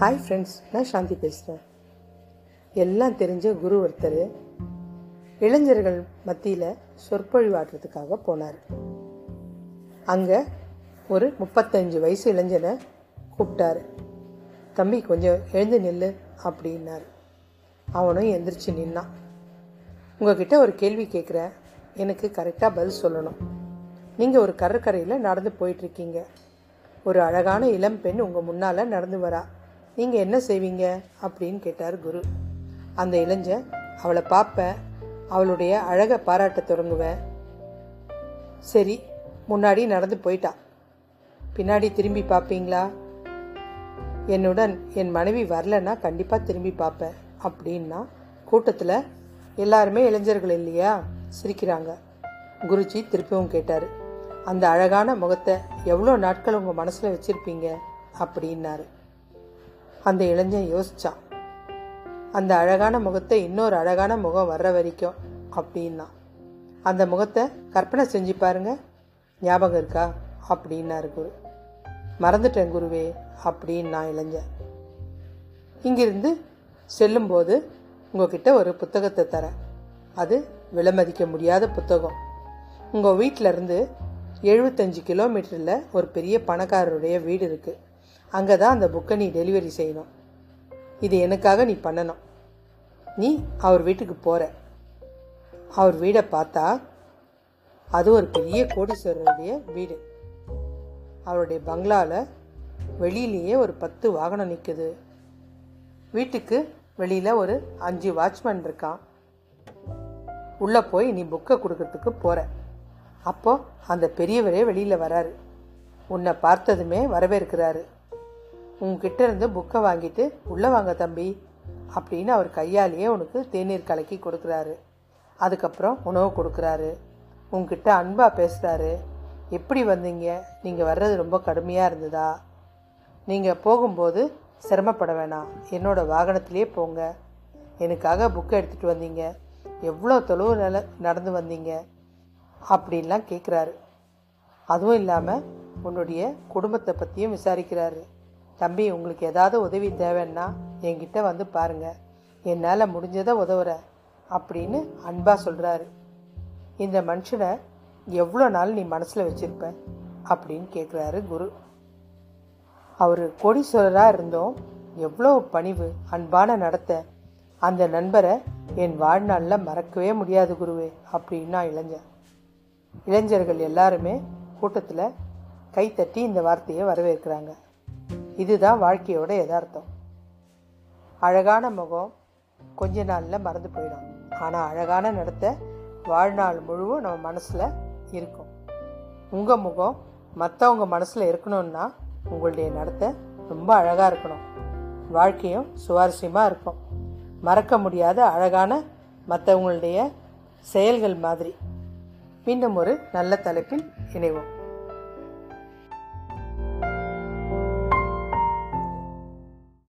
Hi friends நான் சாந்தி பேசுகிறேன் எல்லாம் தெரிஞ்ச குரு ஒருத்தர் இளைஞர்கள் மத்தியில் சொற்பொழிவாட்டுறதுக்காக போனார். அங்கே ஒரு முப்பத்தஞ்சு வயசு இளைஞனை கூப்பிட்டாரு. தம்பி கொஞ்சம் எழுந்து நில்லு அப்படின்னார். அவனும் எந்திரிச்சு நின்னான். உங்ககிட்ட ஒரு கேள்வி கேட்குறேன் எனக்கு கரெக்டாக பதில் சொல்லணும். நீங்கள் ஒரு கடற்கரையில் நடந்து போயிட்டுருக்கீங்க ஒரு அழகான இளம் பெண் உங்கள் முன்னால் நடந்து வரா. நீங்கள் என்ன செய்வீங்க? அப்படின்னு கேட்டார் குரு. அந்த இளைஞன் அவளை பார்ப்பேன் அவளுடைய அழகை பாராட்ட தொடங்குவேன் சரி முன்னாடி நடந்து போயிட்டா. பின்னாடி திரும்பி பார்ப்பீங்களா? என்னுடன் என் மனைவி வரலன்னா கண்டிப்பாக திரும்பி பார்ப்பேன். அப்படின்னா கூட்டத்தில் எல்லாருமே இளைஞர்கள் இல்லையா? சிரிக்கிறாங்க. குருஜி திருப்பியும் கேட்டார். அந்த அழகான முகத்தை எவ்வளோ நாட்கள் உங்கள் மனசில் வச்சுருப்பீங்க? அப்படின்னாரு. அந்த இளைஞன் யோசிச்சான் அந்த அழகான முகத்தை இன்னொரு அழகான முகம் வர்ற வரைக்கும் அப்படின்னா அந்த முகத்தை கற்பனை செஞ்சு பாருங்க. ஞாபகம் இருக்கா? அப்படின்னாரு குரு. மறந்துட்டேன் குருவே அப்படின்னு நான் இளைஞன். இங்கிருந்து செல்லும்போது உங்ககிட்ட ஒரு புத்தகத்தை தரேன். அது விலமதிக்க முடியாத புத்தகம். உங்கள் வீட்டிலருந்து எழுபத்தஞ்சு கிலோமீட்டரில் ஒரு பெரிய பணக்காரருடைய வீடு இருக்குது அங்கே தான் அந்த புக்கை நீ டெலிவரி செய்யணும். இது எனக்காக நீ பண்ணணும். நீ அவர் வீட்டுக்கு போகிற அவர் வீடை பார்த்தா அது ஒரு பெரிய கோடீஸ்வரருடைய வீடு. அவருடைய பங்களாவில் வெளியிலேயே ஒரு பத்து வாகனம் நிற்குது வீட்டுக்கு வெளியில் ஒரு அஞ்சு வாட்ச்மேன் இருக்கான். உள்ளே போய் நீ புக்கை கொடுக்கறதுக்கு போகிற அப்போ அந்த பெரியவரே வெளியில் வராரு. உன்னை பார்த்ததுமே வரவேற்கிறாரு. உங்ககிட்ட இருந்து புக்கை வாங்கிட்டு உள்ளே வாங்க தம்பி அப்படின்னு அவர் கையாலேயே உனக்கு தேநீர் கலக்கி கொடுக்குறாரு. அதுக்கப்புறம் உணவு கொடுக்குறாரு. உங்ககிட்ட அன்பாக பேசுகிறாரு எப்படி வந்தீங்க? நீங்கள் வர்றது ரொம்ப கடுமையாக இருந்ததா? நீங்கள் போகும்போது சிரமப்பட வேணாம். என்னோட வாகனத்திலே போங்க. எனக்காக புக்கை எடுத்துகிட்டு வந்தீங்க. எவ்வளோ தொழுவு நல நடந்து வந்தீங்க? அப்படின்லாம் கேட்குறாரு அதுவும் இல்லாமல் உன்னுடைய குடும்பத்தை பற்றியும் விசாரிக்கிறாரு. தம்பி உங்களுக்கு ஏதாவது உதவி தேவைன்னா என்கிட்ட வந்து பாருங்க. என்னால் முடிஞ்சதை உதவுற அப்படின்னு அன்பாக சொல்கிறாரு இந்த மனுஷனை எவ்வளோ நாள் நீ மனசில் வச்சுருப்ப அப்படின்னு கேட்குறாரு குரு. அவர் கோடீஸ்வரராக இருந்தோம். எவ்வளோ பணிவு அன்பான நடத்த. அந்த நண்பரை என் வாழ்நாளில் மறக்கவே முடியாது குருவே அப்படின்னா இளைஞன் இளைஞர்கள் எல்லாருமே கூட்டத்தில் கைத்தட்டி இந்த வார்த்தையை வரவேற்கிறாங்க. இதுதான் வாழ்க்கையோட யதார்த்தம். அழகான முகம் கொஞ்ச நாளில் மறந்து போயிடும். ஆனால் அழகான நடத்தை வாழ்நாள் முழுவதும் நம்ம மனசில் இருக்கும். உங்கள் முகம் மற்றவங்க மனசில் இருக்கணும்னா உங்களுடைய நடத்தை ரொம்ப அழகாக இருக்கணும். வாழ்க்கையும் சுவாரஸ்யமாக இருக்கும். மறக்க முடியாத அழகான மற்றவங்களுடைய செயல்கள் மாதிரி. மீண்டும் ஒரு நல்ல தலைப்பில் இணைவோம்.